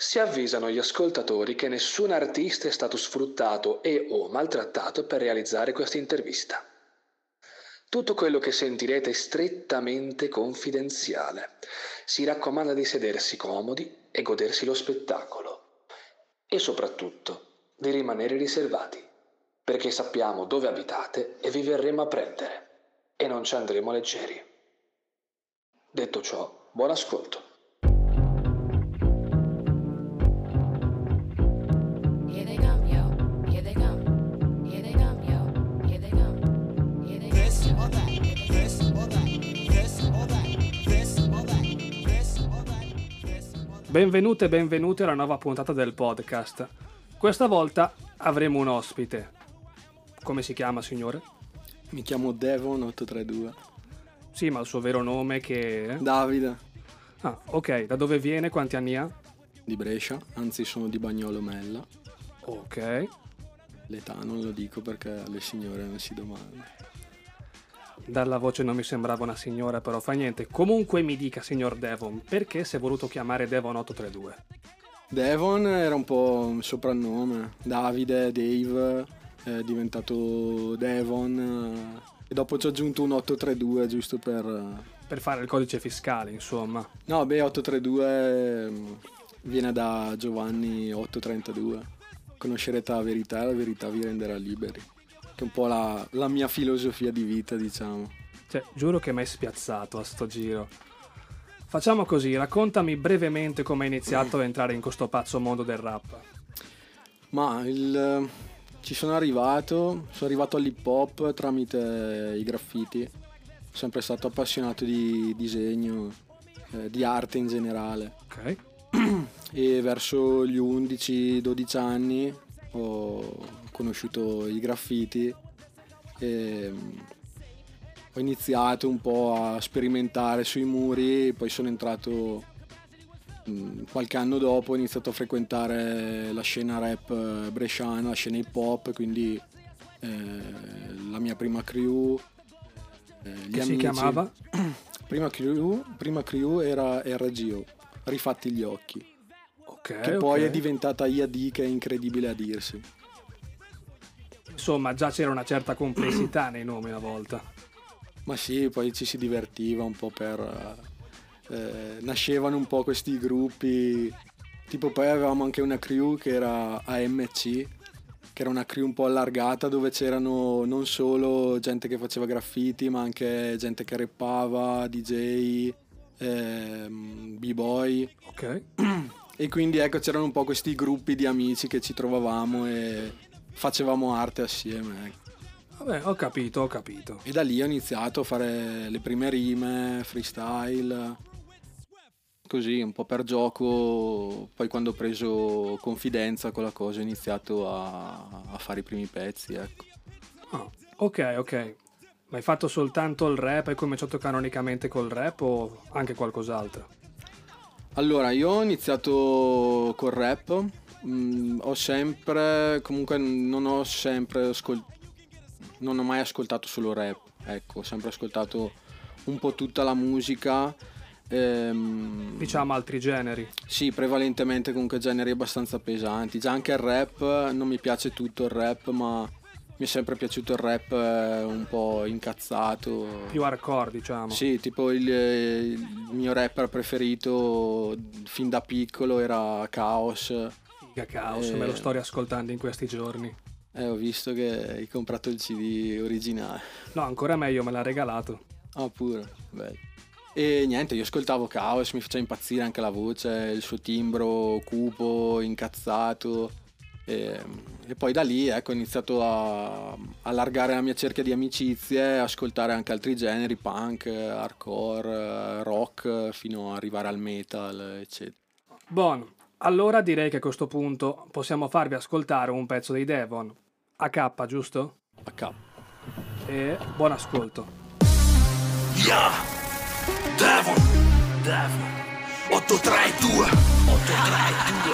Si avvisano gli ascoltatori che nessun artista è stato sfruttato e o maltrattato per realizzare questa intervista. Tutto quello che sentirete è strettamente confidenziale. Si raccomanda di sedersi comodi e godersi lo spettacolo. E soprattutto di rimanere riservati, perché sappiamo dove abitate e vi verremo a prendere. E non ci andremo leggeri. Detto ciò, buon ascolto. Benvenute e benvenuti alla nuova puntata del podcast. Questa volta avremo un ospite. Come si chiama, signore? Mi chiamo Devon832. Sì, ma il suo vero nome che... Davide Ah, ok. Da dove viene? Quanti anni ha? di Brescia, anzi sono di Bagnolo Mella. Ok. L'età non lo dico perché alle signore non si domanda. Dalla voce non mi sembrava una signora, però fa niente. Comunque mi dica, signor Devon, perché si è voluto chiamare Devon 832? Devon era un po' un soprannome. Davide, Dave, è diventato Devon. eh, e dopo ci ho aggiunto un 832 giusto per... eh, Per fare il codice fiscale, insomma. No, beh, 832 mm, viene da Giovanni 832. Conoscerete la verità e la verità vi renderà liberi. Che è un po' la, la mia filosofia di vita, diciamo. Cioè, giuro che mi hai spiazzato a sto giro. Facciamo così, raccontami brevemente come hai iniziato a entrare in questo pazzo mondo del rap. Ma il- ci sono arrivato, sono arrivato all'hip hop tramite i graffiti. Sempre stato appassionato di disegno, eh, di arte in generale. Ok? E verso gli 11-12 anni ho conosciuto i graffiti e mm, ho iniziato un po' a sperimentare sui muri, poi sono entrato mm, qualche anno dopo, ho iniziato a frequentare la scena rap eh, bresciana, la scena hip hop, quindi eh, la mia prima crew. eh, gli Che si amici. chiamava? Prima crew, prima crew era RGO, Rifatti gli occhi, Ok. che poi ok. è diventata IAD che è incredibile a dirsi. Insomma, già c'era una certa complessità nei nomi una volta. Ma sì, poi ci si divertiva un po' per... eh, nascevano un po' questi gruppi, tipo poi avevamo anche una crew che era AMC, che era una crew un po' allargata dove c'erano non solo gente che faceva graffiti, ma anche gente che rappava, DJ, ehm, b-boy. Ok? E quindi ecco c'erano un po' questi gruppi di amici che ci trovavamo e facevamo arte assieme. ecco. Vabbè, ho capito, ho capito. E da lì ho iniziato a fare le prime rime, freestyle, così un po' per gioco. Poi quando ho preso confidenza con la cosa ho iniziato a, a fare i primi pezzi, ecco. Ah, ok, ok. Ma hai fatto soltanto il rap? Hai cominciato canonicamente col rap o anche qualcos'altro? Allora, io ho iniziato col rap, mm, ho sempre, comunque non ho sempre ascoltato, non ho mai ascoltato solo rap, ecco, ho sempre ascoltato un po' tutta la musica. ehm, Diciamo altri generi. Sì, prevalentemente comunque generi abbastanza pesanti. Già anche il rap, non mi piace tutto il rap, ma mi è sempre piaciuto il rap eh, un po' incazzato. Più hardcore, diciamo. Sì, tipo il, il mio rapper preferito fin da piccolo era Chaos. Figa caos, Eh. me lo sto riascoltando in questi giorni. Eh, ho visto che hai comprato il CD originale. No, ancora meglio, me l'ha regalato. Ah, pure, bello. E niente, io ascoltavo Chaos, mi faceva impazzire anche la voce, il suo timbro cupo, incazzato. E, e poi da lì ecco, ho iniziato a allargare la mia cerchia di amicizie, ascoltare anche altri generi, punk, hardcore, rock, fino ad arrivare al metal, eccetera. Buono. Allora direi che a questo punto possiamo farvi ascoltare un pezzo dei Devon. A K, giusto? A capo. E buon ascolto. Yeah, Devon, Devon, 832, 832.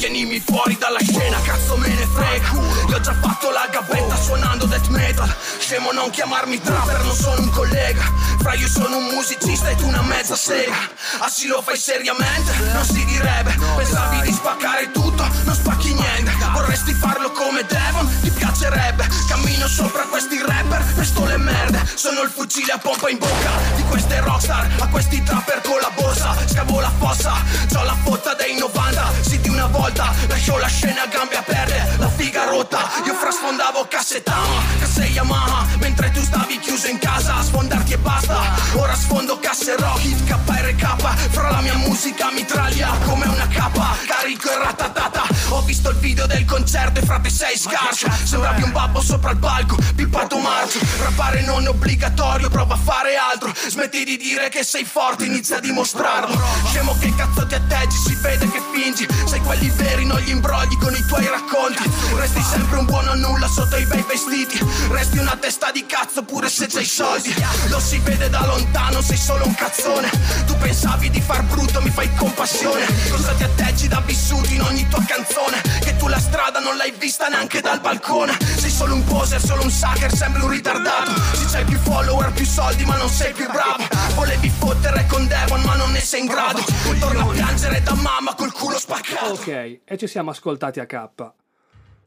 Tienimi fuori dalla scena, cazzo me ne frega. Io ho già fatto la gavetta suonando death metal. Scemo non chiamarmi trapper, non sono un collega. Fra io sono un musicista e tu una mezza sega. Ah sì lo fai seriamente? Non si direbbe. Pensavi di spaccare tutto, non spacchi niente Vorresti farlo come Devon? Ti piacerebbe? Cammino sopra questi rapper, pesto le merde. Sono il fucile a pompa in bocca Di queste rockstar, a questi trapper con la borsa Scavo la fossa, c'ho la fotta dei 90 Sì di una volta, lascio la scena a gambe aperte La figa rotta, io frasfondavo cassettama Casse Yamaha, mentre tu stavi chiuso in casa A sfondarti e basta. Ora sfondo casse Rocket, KRK Fra la mia musica mitraglia come una capa. Carico e ratatata. Ho visto il video del concerto e frate sei scarso Sembravi un babbo sopra il palco, pippato marcio Rappare non è obbligatorio, prova a fare altro. Smetti di dire che sei forte, inizia a dimostrarlo. Scemo che cazzo ti atteggi, si vede che fingi. Sei quelli veri, non gli imbrogli con i tuoi racconti. Resti sempre un buono a nulla sotto i bei vestiti. Resti una testa di cazzo pure se c'hai soldi. Lo si vede da lontano, sei solo un cazzone. Tu pensavi di far brutto, mi fai compassione. Cosa ti atteggi da vissuti in ogni tua canzone? Che tu la strada non l'hai vista neanche dal balcone Sei solo un poser, solo un sucker, sembri un ritardato Se c'hai più follower, più soldi ma non sei più bravo Volevi fottere con Devon ma non ne sei in grado Torna a piangere da mamma col culo spaccato Ok, e ci siamo ascoltati a K.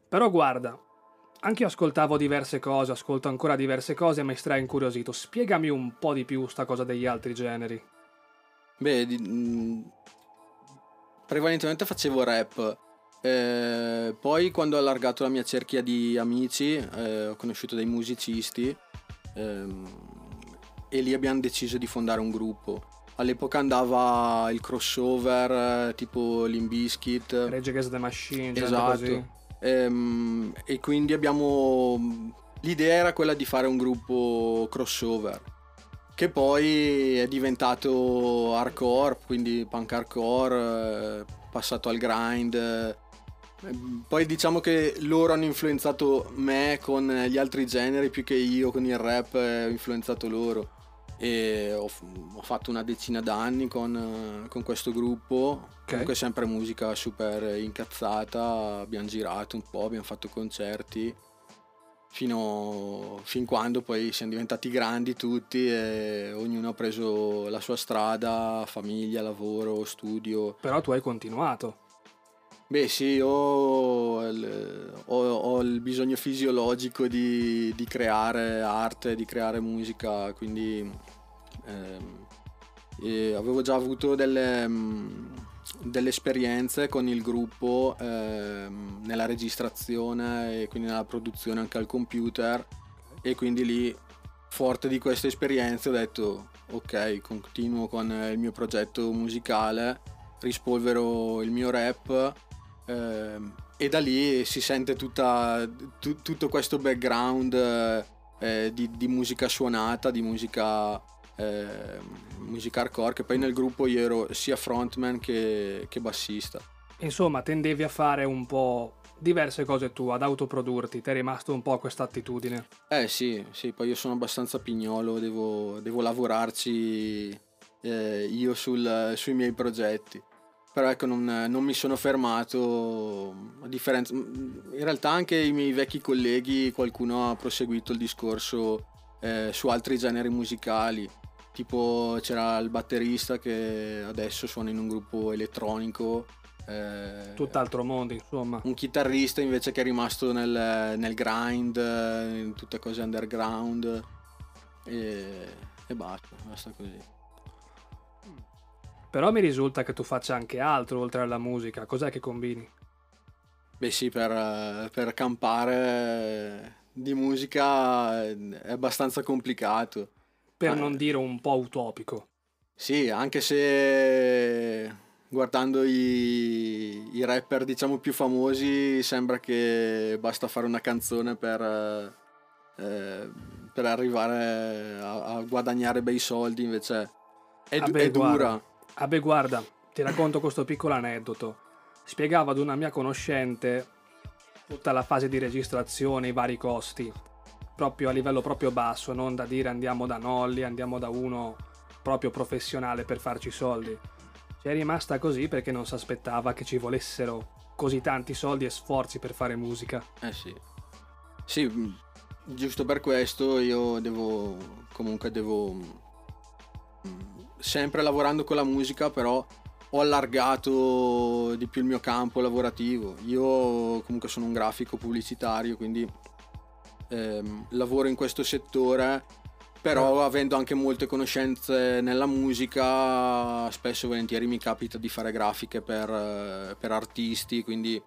Però guarda, anche io ascoltavo diverse cose, ascolto ancora diverse cose e mi stra incuriosito. Spiegami un po' di più sta cosa degli altri generi. Beh, di- mh, prevalentemente facevo rap. Eh, poi quando ho allargato la mia cerchia di amici eh, ho conosciuto dei musicisti ehm, e lì abbiamo deciso di fondare un gruppo. All'epoca andava il crossover eh, tipo Limbiskit. Rage Against the Machine, Esatto. Ehm, e quindi abbiamo. L'idea era quella di fare un gruppo crossover. Che poi è diventato hardcore, quindi punk hardcore, eh, passato al grind. Poi diciamo che loro hanno influenzato me con gli altri generi più che io con il rap eh, ho influenzato loro. E ho, ho fatto una decina d'anni con, eh, con questo gruppo. Comunque sempre musica super incazzata, abbiamo girato un po', abbiamo fatto concerti. Fino, fin quando poi siamo diventati grandi tutti e ognuno ha preso la sua strada, famiglia, lavoro, studio. Però tu hai continuato. Beh sì, ho il, ho- ho il bisogno fisiologico di, di creare arte, di creare musica, quindi ehm, e avevo già avuto delle, mm, delle esperienze con il gruppo ehm, nella registrazione e quindi nella produzione anche al computer e quindi lì forte di queste esperienze ho detto ok continuo con il mio progetto musicale rispolvero il mio rap e da lì si sente tutta, tu- tutto questo background eh, eh, di, di musica suonata, di musica, eh, musica hardcore, che poi nel gruppo io ero sia frontman che, che bassista. Insomma, tendevi a fare un po' diverse cose tu, ad autoprodurti. Ti è rimasto un po' questa attitudine. Eh sì, sì, poi io sono abbastanza pignolo, devo, devo lavorarci eh, io sul- sui miei progetti. Però ecco, non, non mi sono fermato, a differenza... In realtà anche i miei vecchi colleghi, qualcuno ha proseguito il discorso eh, su altri generi musicali. Tipo c'era il batterista che adesso suona in un gruppo elettronico. eh, Tutt'altro mondo, insomma. un chitarrista invece che è rimasto nel, nel grind, in tutte cose underground e, e basta, basta così. Però mi risulta che tu faccia anche altro oltre alla musica. Cos'è che combini? Beh sì, per, eh, per campare di musica è abbastanza complicato. Per Eh. non dire un po' utopico. Sì, anche se guardando i, i rapper diciamo più famosi sembra che basta fare una canzone per, eh, eh, per arrivare a, a guadagnare bei soldi, invece è, du- Vabbè, è dura. Ah beh, guarda, ti racconto questo piccolo aneddoto. Spiegavo ad una mia conoscente tutta la fase di registrazione, i vari costi, proprio a livello proprio basso, non da dire andiamo da Nolli, andiamo da uno proprio professionale per farci soldi. Ci è rimasta così perché non si aspettava che ci volessero così tanti soldi e sforzi per fare musica. Eh sì. Sì, mh, giusto per questo io devo comunque devo mh, sempre lavorando con la musica, però ho allargato di più il mio campo lavorativo. Io comunque sono un grafico pubblicitario, quindi ehm, lavoro in questo settore, però avendo anche molte conoscenze nella musica, spesso e volentieri mi capita di fare grafiche per, eh, per artisti, quindi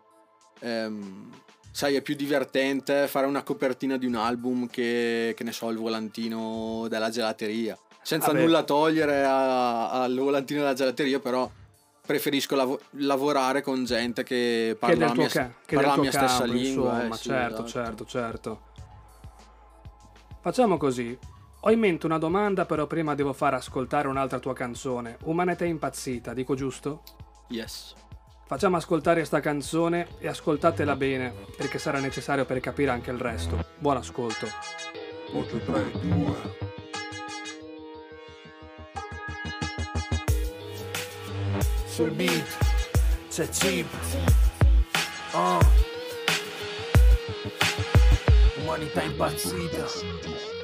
ehm, sai è più divertente fare una copertina di un album che, che ne so, il volantino della gelateria. Senza Vabbè. nulla togliere a- al volantino della gelateria, però preferisco lav- lavorare con gente che Che parla del la mia, ca- che parla mia stessa campo, lingua. insomma, eh, sì, certo, esatto. certo, certo. Facciamo così. Ho in mente una domanda, però prima devo far ascoltare un'altra tua canzone. Umanità impazzita, dico giusto? Yes. Facciamo ascoltare sta canzone e ascoltatela bene, perché sarà necessario per capire anche il resto. Buon ascolto. 8, 3, 2 Sul beat c'è chip Oh Umanità impazzita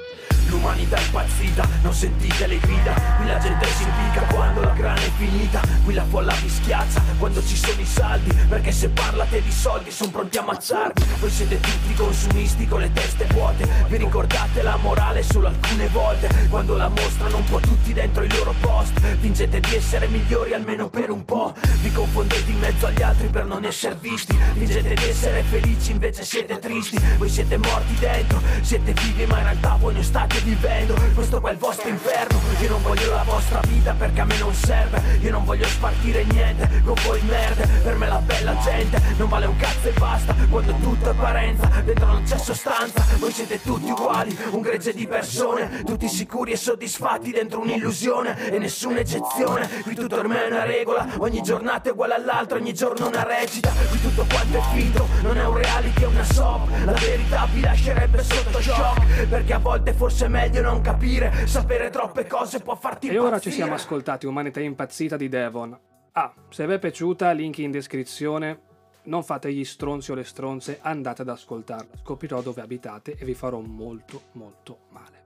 L'umanità è impazzita, non sentite le grida. Qui la gente si impicca quando la grana è finita. Qui la folla vi schiaccia quando ci sono i saldi. Perché se parlate di soldi sono pronti a ammazzarvi. Voi siete tutti consumisti con le teste vuote. Vi ricordate la morale solo alcune volte? Quando la mostrano un po' tutti dentro i loro post. Fingete di essere migliori almeno per un po' Vi confondete in mezzo agli altri per non essere visti. Fingete di essere felici invece siete tristi. Voi siete morti dentro, siete vivi ma in realtà voi non state vivendo Questo qua è il vostro inferno. Io non voglio la vostra vita perché a me non serve. Io non voglio spartire niente con voi merde. Per me la bella gente non vale un cazzo e basta. Quando tutto è apparenza, dentro non c'è sostanza. Voi siete tutti uguali, un gregge di persone. Tutti sicuri e soddisfatti dentro un'illusione E nessuna eccezione. Qui tutto ormai è una regola Ogni giornata è uguale all'altra, ogni giorno una recita. Qui tutto quanto è finto, non è un reality, è una soap. La verità vi lascerebbe sotto shock Perché a volte forse è meglio non capire Sapere troppe cose può farti E ora ci impazzire. siamo ascoltati Umanità impazzita di Devon. Ah, se vi è piaciuta, link in descrizione. Non fate gli stronzi o le stronze, andate ad ascoltarla. Scoprirò dove abitate e vi farò molto, molto male.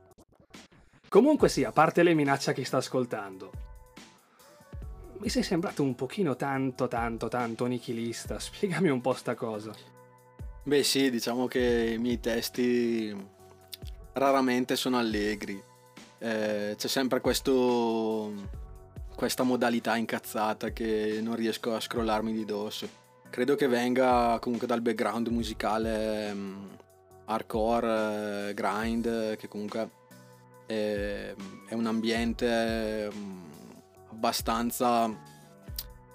Comunque sì, a parte le minacce a chi sta ascoltando. Mi sei sembrato un pochino tanto, tanto, tanto nichilista. Spiegami un po' sta cosa. Beh sì, diciamo che i miei testi raramente sono allegri. Eh, c'è sempre questo, questa modalità incazzata che non riesco a scrollarmi di dosso. Credo che venga comunque dal background musicale mm, hardcore, eh, grind, che comunque è, è un ambiente mm, abbastanza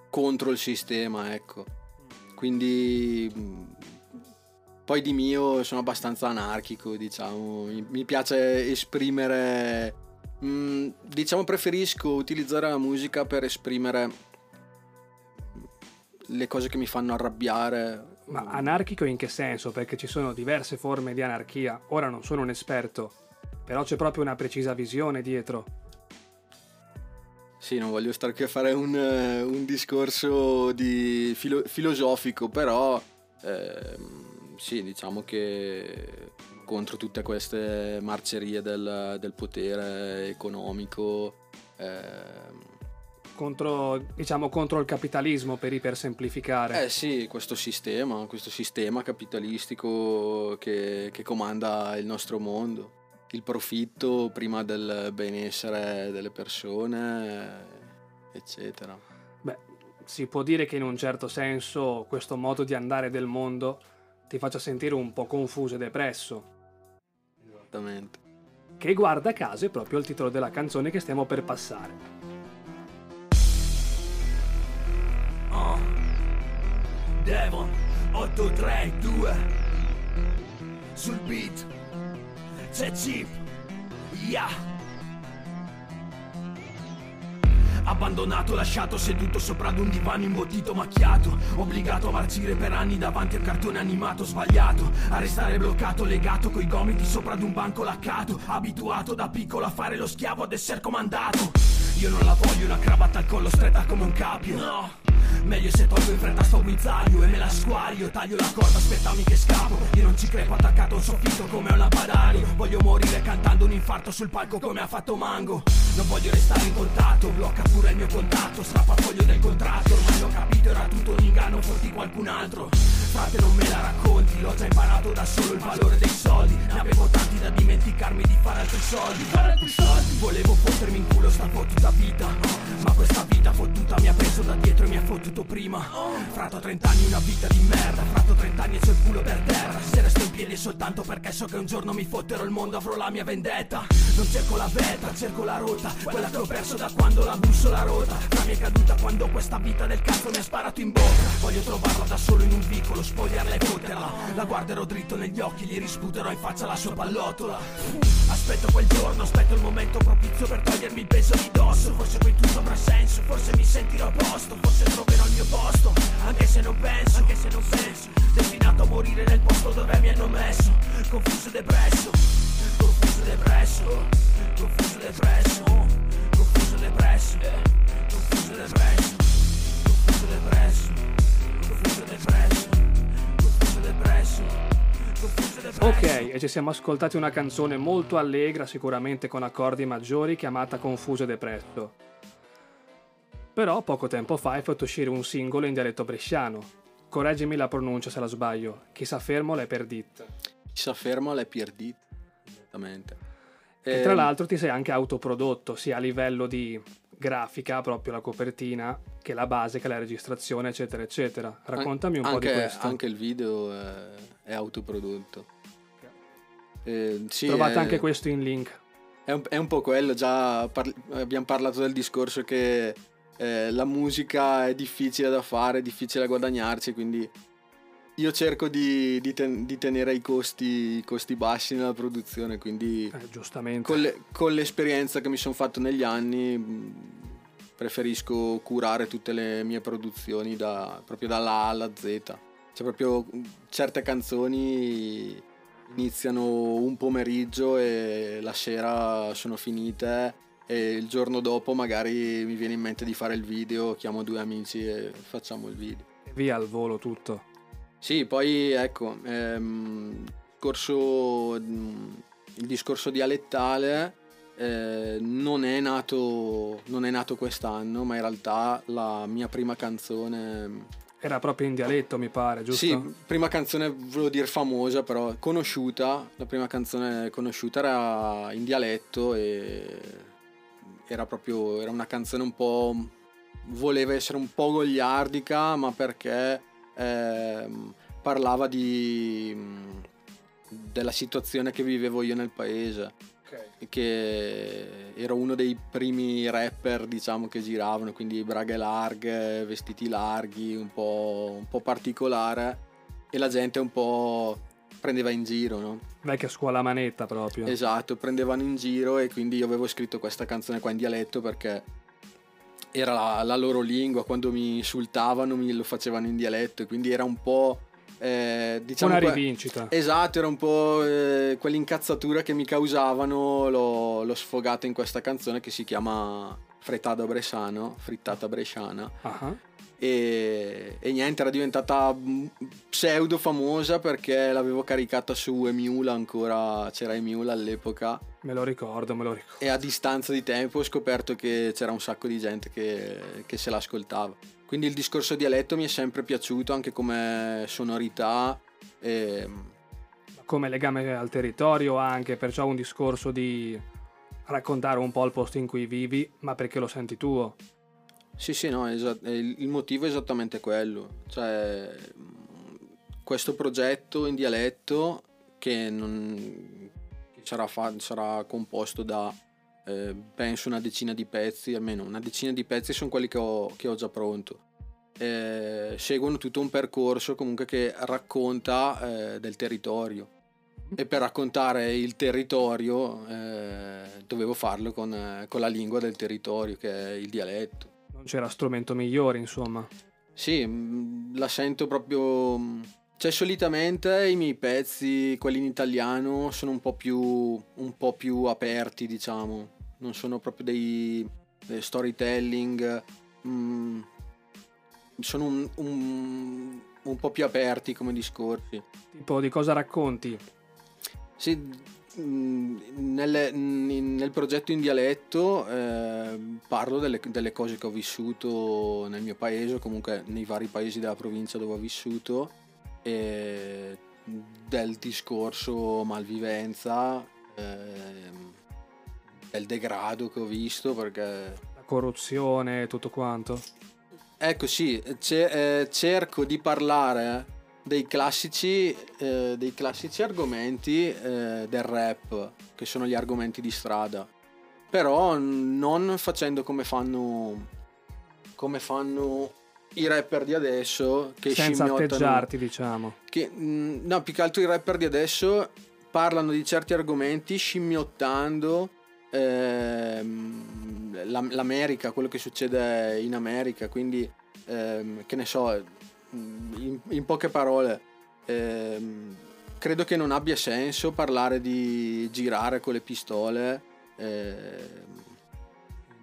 contro il sistema, ecco. Quindi mm, poi di mio sono abbastanza anarchico, diciamo. Mi, piace esprimere. mm, diciamo, preferisco utilizzare la musica per esprimere le cose che mi fanno arrabbiare. Ma anarchico in che senso? Perché ci sono diverse forme di anarchia. Ora non sono un esperto, però c'è proprio una precisa visione dietro. Sì, non voglio stare qui a fare un, un discorso di filo- filosofico, però ehm, sì, diciamo che contro tutte queste marcerie del, del potere economico. ehm, Contro, diciamo, contro il capitalismo per ipersemplificare. Eh sì, questo sistema, questo sistema capitalistico che, che comanda il nostro mondo. Il profitto prima del benessere delle persone, eccetera. Beh, si può dire che in un certo senso questo modo di andare del mondo ti faccia sentire un po' confuso e depresso. Esattamente. Che guarda caso è proprio il titolo della canzone che stiamo per passare. Oh. Devon 832 Sul beat C'è chip Yeah Abbandonato, lasciato seduto sopra ad un divano imbottito macchiato. Obbligato a marcire per anni davanti al cartone animato sbagliato. A restare bloccato, legato coi gomiti sopra ad un banco laccato. Abituato da piccolo a fare lo schiavo ad essere comandato. Io non la voglio una cravatta al collo stretta come un capio. No Meglio se tolgo in fretta sto guizzaglio e me la squaglio. Taglio la corda, aspettami che scappo. Io non ci crepo attaccato a un soffitto come un lampadario Voglio morire cantando un infarto sul palco come ha fatto Mango. Non voglio restare in contatto, blocca pure il mio contatto. Strappa foglio del contratto, ormai l'ho capito era tutto un inganno Forti qualcun altro. Frate non me la racconti, l'ho già imparato da solo il valore dei soldi. Ne avevo tanti da dimenticarmi di fare altri soldi. Fare altri soldi. Volevo fottermi in culo sta fottuta vita da dietro e mi ha fottuto prima. Frato 30 anni una vita di merda. Frato 30 anni e c'ho il culo per terra. Se resto in piedi soltanto perché so che un giorno mi fotterò il mondo Avrò la mia vendetta. Non cerco la vetta, cerco la rotta. Quella che ho perso da quando la bussola rota. La mia caduta quando questa vita del cazzo mi ha sparato in bocca. Voglio trovarla da solo in un vicolo Spogliarla e fotterla. La guarderò dritto negli occhi Gli risputerò in faccia la sua pallottola. Aspetto quel giorno, aspetto il momento propizio per togliermi il peso di dosso. Forse poi tutto avrà senso, forse mi sentirò a posto Forse troverò il mio posto, anche se non penso, anche se non penso Destinato a morire nel posto dove mi hanno messo. Confuso e depresso Confuso e depresso, confuso e depresso Confuso e depresso, confuso e depresso Confuso e depresso, confuso e depresso Confuso e depresso. Ok, e ci siamo ascoltati una canzone molto allegra, sicuramente con accordi maggiori, chiamata Confuso e Depresso. Però poco tempo fa hai fatto uscire un singolo in dialetto bresciano. Correggimi la pronuncia se la sbaglio. Chissà fermo l'è perdit. Ci sa fermo alle pierdite. Esattamente. E Ehm, tra l'altro ti sei anche autoprodotto, sia a livello di grafica, proprio la copertina, che la base, che la registrazione, eccetera, eccetera. Raccontami un po' di anche- questo. Anche il video è, è autoprodotto. Eh, sì, Trovate è- anche questo in link. È un, è un po' quello, già par- abbiamo parlato del discorso che eh, la musica è difficile da fare, è difficile da guadagnarci, quindi io cerco di, di ten- di tenere i costi, i costi bassi nella produzione, quindi Eh, con, le- con l'esperienza che mi sono fatto negli anni mh, preferisco curare tutte le mie produzioni da- proprio dalla A alla Z. C'è proprio mh, certe canzoni iniziano un pomeriggio e la sera sono finite e il giorno dopo magari mi viene in mente di fare il video, chiamo due amici e facciamo il video. Via al volo tutto. Sì, poi ecco, ehm, corso- il discorso dialettale eh, non, è nato, non è nato quest'anno, ma in realtà la mia prima canzone... Era proprio in dialetto, mi pare, giusto? Sì, prima canzone volevo dire famosa, però conosciuta, la prima canzone conosciuta era in dialetto e era proprio, era una canzone un po'... voleva essere un po' goliardica, ma perché ehm, parlava di, della situazione che vivevo io nel paese. Che ero uno dei primi rapper diciamo che giravano quindi braghe larghe vestiti larghi un po', un po' particolare. E la gente un po' prendeva in giro no? Vecchia scuola manetta proprio. esatto prendevano in giro e quindi io avevo scritto questa canzone qua in dialetto perché era la, la loro lingua quando mi insultavano mi lo facevano in dialetto e quindi era un po' eh, diciamo Una que- rivincita. Esatto, era un po' eh, quell'incazzatura che mi causavano, l'ho, l'ho sfogata in questa canzone che si chiama Frittata Bresciano, Frittata Bresciana. Ah, E, e niente, era diventata pseudo famosa perché l'avevo caricata su Emula ancora, c'era Emula all'epoca Me lo ricordo, me lo ricordo. e a distanza di tempo ho scoperto che c'era un sacco di gente che, che se l'ascoltava. Quindi il discorso dialetto mi è sempre piaciuto anche come sonorità. E, Come legame al territorio anche, perciò un discorso di raccontare un po' il posto in cui vivi, ma perché lo senti tuo. Sì, sì, no, esa- eh, il motivo è esattamente quello. Cioè, questo progetto in dialetto che, non, sarà, fa- sarà composto da, eh, penso, una decina di pezzi, almeno una decina di pezzi sono quelli che ho, che ho già pronto. Eh, seguono tutto un percorso comunque che racconta eh, del territorio. E per raccontare il territorio eh, dovevo farlo con, con la lingua del territorio, che è il dialetto. Non c'era strumento migliore, insomma. Sì, mh, la sento proprio. mh, Cioè, solitamente i miei pezzi, quelli in italiano, sono un po' più, un po' più aperti, diciamo. Non sono proprio dei, dei storytelling. mh, sono un, un- un po' più aperti come discorsi. Tipo di cosa racconti? Sì, mh, nel progetto in dialetto eh, parlo delle, delle cose che ho vissuto nel mio paese o comunque nei vari paesi della provincia dove ho vissuto e del discorso malvivenza, ehm, del degrado che ho visto perché La corruzione tutto quanto? Ecco sì, eh, cerco di parlare dei classici, eh, dei classici argomenti eh, del rap, che sono gli argomenti di strada, però non facendo come fanno, come fanno i rapper di adesso che Senza atteggiarti, diciamo. che, mh, no, più che altro i rapper di adesso parlano di certi argomenti scimmiottando ehm, la- l'America, quello che succede in America, quindi ehm, che ne so, in, in poche parole, ehm, credo che non abbia senso parlare di girare con le pistole ehm,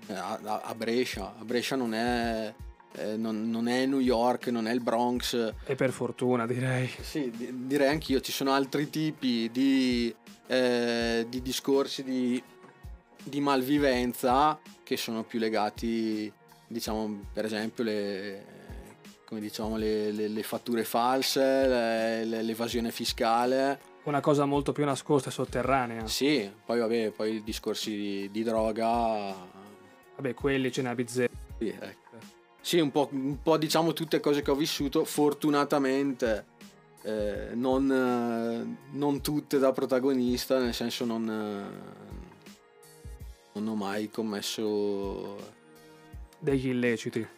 a, a- a Brescia. A Brescia non è, eh, non- non è New York, non è il Bronx. E per fortuna, direi. Sì, di- direi anch'io, ci sono altri tipi di, eh, di discorsi di, di malvivenza che sono più legati, diciamo, per esempio, le, come diciamo, le, le- le fatture false, le- le- l'evasione fiscale. Una cosa molto più nascosta e sotterranea. Sì, poi vabbè, poi i discorsi di, di droga. Vabbè, quelli ce ne bizzarri. Sì, ecco. Sì, un po', un po' diciamo tutte cose che ho vissuto, fortunatamente eh, non, eh, non tutte da protagonista, nel senso non, eh, non ho mai commesso... Degli illeciti.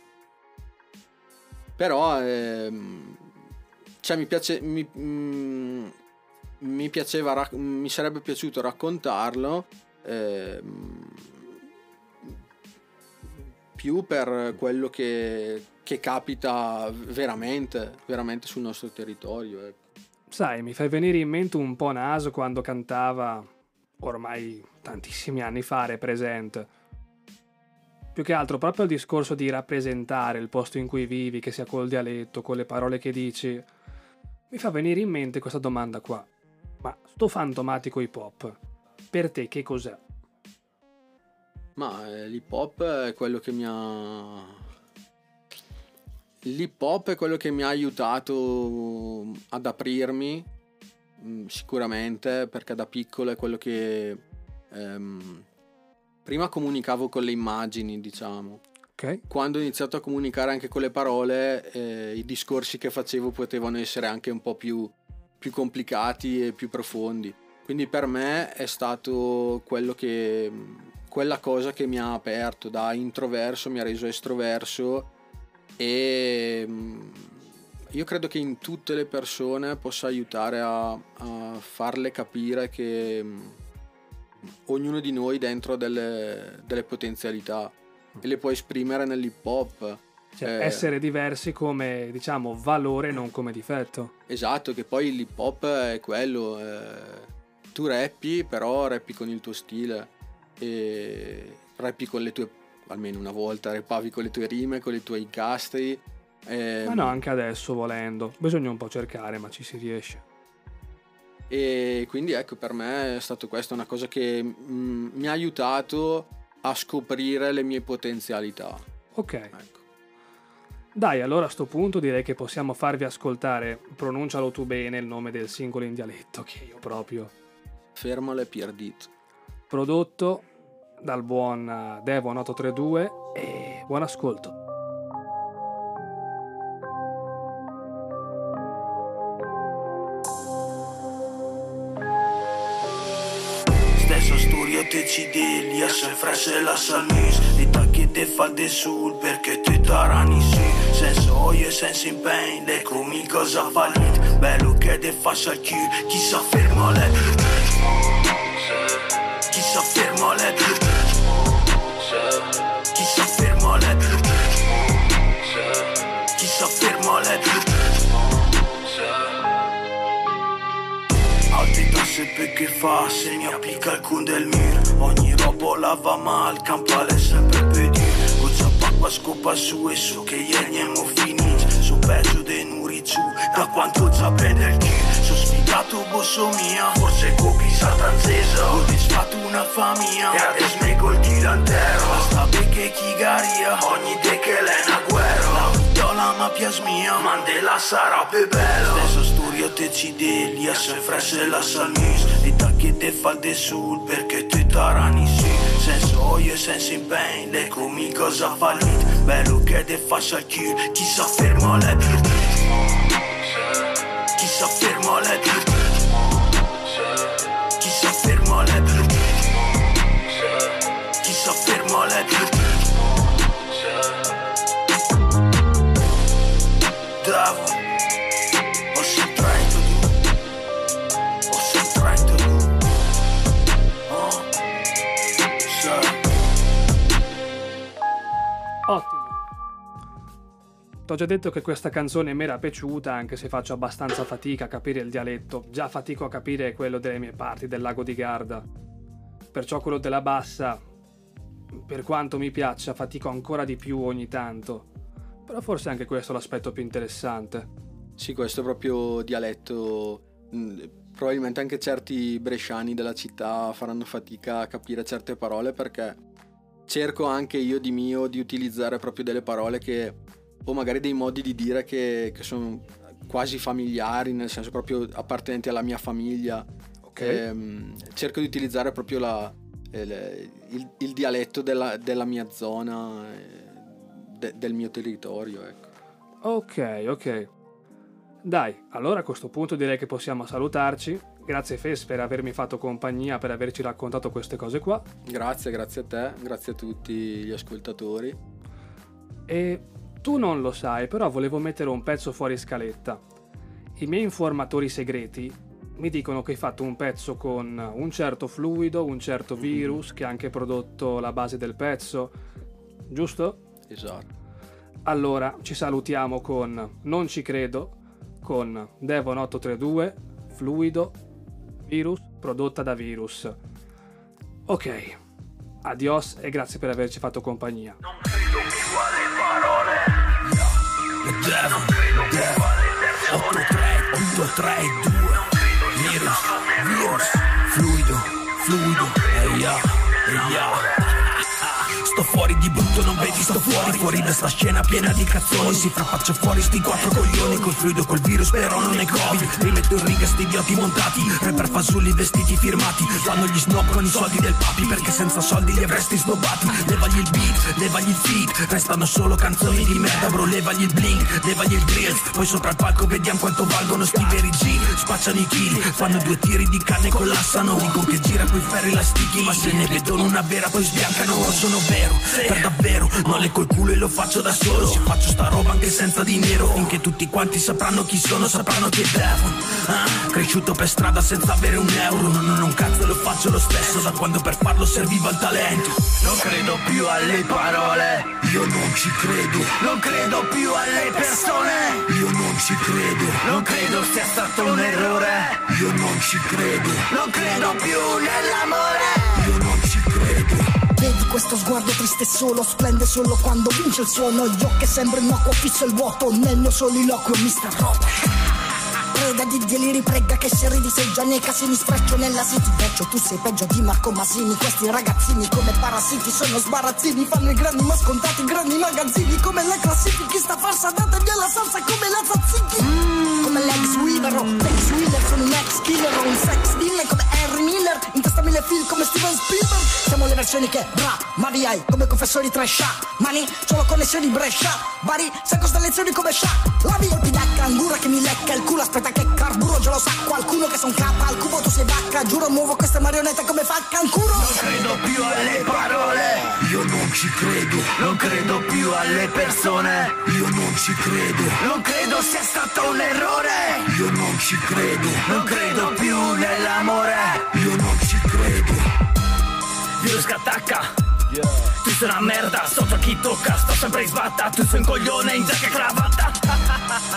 Però ehm, cioè, mi, piace, mi, mm, mi piaceva, mi sarebbe piaciuto raccontarlo ehm, più per quello che, che capita veramente, veramente sul nostro territorio. ecco. Sai, mi fai venire in mente un po' naso quando cantava, ormai tantissimi anni fa, Represent. Più che altro proprio il discorso di rappresentare il posto in cui vivi, che sia col dialetto, con le parole che dici, mi fa venire in mente questa domanda qua. Ma sto fantomatico hip hop, per te che cos'è? Ma eh, l'hip hop è quello che mi ha. L'hip hop è quello che mi ha aiutato ad aprirmi, sicuramente, perché da piccolo è quello che. ehm, prima comunicavo con le immagini, diciamo. Ok? Quando ho iniziato a comunicare anche con le parole, eh, i discorsi che facevo potevano essere anche un po' più, più complicati e più profondi. Quindi per me è stato quello che, quella cosa che mi ha aperto da introverso, mi ha reso estroverso e mm, io credo che in tutte le persone possa aiutare a, a farle capire che mm, ognuno di noi dentro delle, delle potenzialità e le può esprimere nell'hip hop. Cioè, Eh, essere diversi come, diciamo, valore, non come difetto. Esatto, che poi l'hip hop è quello. eh, tu rappi, però rappi con il tuo stile e rappi con le tue, almeno una volta, rappavi con le tue rime, con i tuoi incastri. ehm, Ma no, anche adesso volendo. Bisogna un po' cercare, ma ci si riesce. E quindi ecco, per me è stato questo una cosa che mm, mi ha aiutato a scoprire le mie potenzialità. Ok. Ecco. Dai, allora a sto punto direi che possiamo farvi ascoltare, pronuncialo tu bene, il nome del singolo in dialetto, che io proprio. Fermale Pierdit. Prodotto dal buon eh, Devon 832 e buon ascolto. Studio te ci degli se fresse la salmis Li tacchi te fa de sul perché te tarani sì Senza oio e senza impegno Le come cosa fallit Bello che te fa al chiù Chi sa ferma le Chi sa ferma le Tasse perché fa se mi applica il con del mir Ogni roba la va mal, campale sempre per dire. Goccia d'acqua scopa su e su che ieri abbiamo finito peggio dei Nurizu Da quanto prende il kill Sono sfigato bosso mia Forse copi satanzesa Ho disfatto una famiglia E adesso me col tilantero Basta perché chigaria Ogni te che l'è una guerra La vitola ma piasmia Mandela sarà più bella Adesso studio te ci degli Se fresse la salmis E da che te fa de sul Perché te tarani sì Senso oio e senso in pain Le come cosa fallit Bello che te faccia il kill Chi sa ferma le virtù Chi sa ferma le virtù Ottimo. T'ho già detto che questa canzone mi era piaciuta, anche se faccio abbastanza fatica a capire il dialetto. Già fatico a capire quello delle mie parti del lago di Garda. Perciò quello della bassa, per quanto mi piaccia, fatico ancora di più ogni tanto. Però forse anche questo è l'aspetto più interessante. Sì, questo è proprio dialetto. mh, Probabilmente anche certi bresciani della città faranno fatica a capire certe parole perché cerco anche io di mio di utilizzare proprio delle parole che o magari dei modi di dire che, che sono quasi familiari, nel senso proprio appartenenti alla mia famiglia. Ok? Ehm, cerco di utilizzare proprio la- il, il- il dialetto della, della mia zona, eh, de- del mio territorio. Ecco. Ok, ok. Dai, allora a questo punto direi che possiamo salutarci. Grazie Fes per avermi fatto compagnia, per averci raccontato queste cose qua. Grazie, grazie a te, grazie a tutti gli ascoltatori. E tu non lo sai, però volevo mettere un pezzo fuori scaletta. I miei informatori segreti mi dicono che hai fatto un pezzo con un certo fluido, un certo virus che ha anche prodotto la base del pezzo, giusto? Esatto. Allora ci salutiamo con Non ci credo, con Devon 832, Fluido, Virus, prodotta da Virus. Ok, adios e grazie per averci fatto compagnia. Devon, Devon 8382 Virus, virus. Fluido, fluido Ehi ya Sto brutto, non vedi, sto fuori Fuori da sta scena piena di cazzoni. Si frapaccia fuori sti quattro coglioni Col fluido, col virus, però non è covid. Rimetto in riga sti idioti montati Rapper fasulli, vestiti firmati. Fanno gli snob con i soldi del papi Perché senza soldi li avresti snobbati. Levagli il beat, levagli il feed Restano solo canzoni di merda bro Levagli il blink, levagli il drill. Poi sopra il palco vediamo quanto valgono sti veri G Spacciano i chili, fanno due tiri di canne e collassano. Dico che gira coi ferri elastichi Ma se ne vedono una vera poi sbiancano. Sono vero, per davvero Non le col culo e lo faccio da solo. Se faccio sta roba anche senza dinero. Finché tutti quanti sapranno chi sono Sapranno che Devon ah, Cresciuto per strada senza avere un euro. Non, non, un cazzo lo faccio lo stesso Da quando per farlo serviva il talento. Non credo più alle parole. Io non ci credo. Non credo più alle persone. Io non ci credo. Non credo sia stato un errore. Io non ci credo. Non credo più nell'amore. Io non ci credo Vedi questo sguardo triste e solo Splende solo quando vince il suono Gli occhi sembra innocuo fisso il vuoto Nel mio soliloquio Mr. Robot Preda di deliri, prega che se ridi sei già nei casini Sfreccio nella city, peggio tu sei peggio di Marco Masini Questi ragazzini come parassiti sono sbarazzini Fanno i grandi ma scontati, grandi magazzini. Come le classifiche, sta farsa datevi alla salsa come la tzatziki. Come l'ex Wheeler, o l'ex Wheeler Sono un ex killer un sex dealer Come Harry Miller, in testa mille film come Steven Spielberg. Siamo le versioni che bra, mari hai come confessori trash Mani, solo connessioni Brescia. Bari, sai costa lezioni come Sha Lavi colpi da cangura che mi lecca il culo Aspetta che carburo, già lo sa qualcuno che son capa Al cubo tu sei vacca, giuro muovo queste marionette come fa cancuro Non credo più alle parole. Io non ci credo. Non credo più alle persone. Io non ci credo. Non credo sia stato un errore. Io non ci credo. Non credo più nell'amore. Io non ci credo. Virus che attacca. Tu sei una merda, sotto a chi tocca. Sto sempre in sbatta, tu sei un coglione in giacca e cravatta.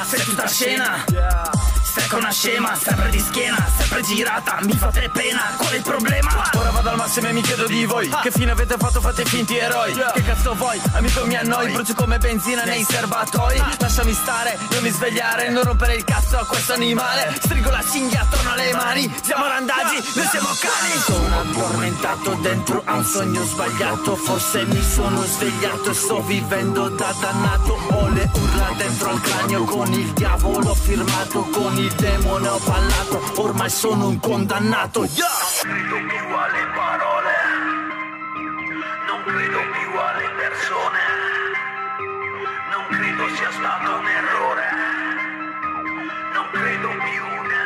Sei tutta scena. Sei becca una scema Sempre di schiena, sempre girata Mi fate pena, qual è il problema? Ora vado al massimo e mi chiedo di voi Che fine avete fatto, fate finti eroi? Che cazzo vuoi, amico mi annoi Brucio come benzina nei serbatoi. Lasciami stare, non mi svegliare Non rompere il cazzo a questo animale. Strigo la cinghia attorno alle mani Siamo randaggi, noi siamo cani. Sono addormentato dentro a un sogno sbagliato Forse mi sono svegliato e sto vivendo da dannato. Ho le urla dentro al cranio Con il diavolo firmato Con il il demone ho parlato, ormai sono un condannato. Yeah! Non credo più alle parole, non credo più alle persone, non credo sia stato un errore, non credo più un errore.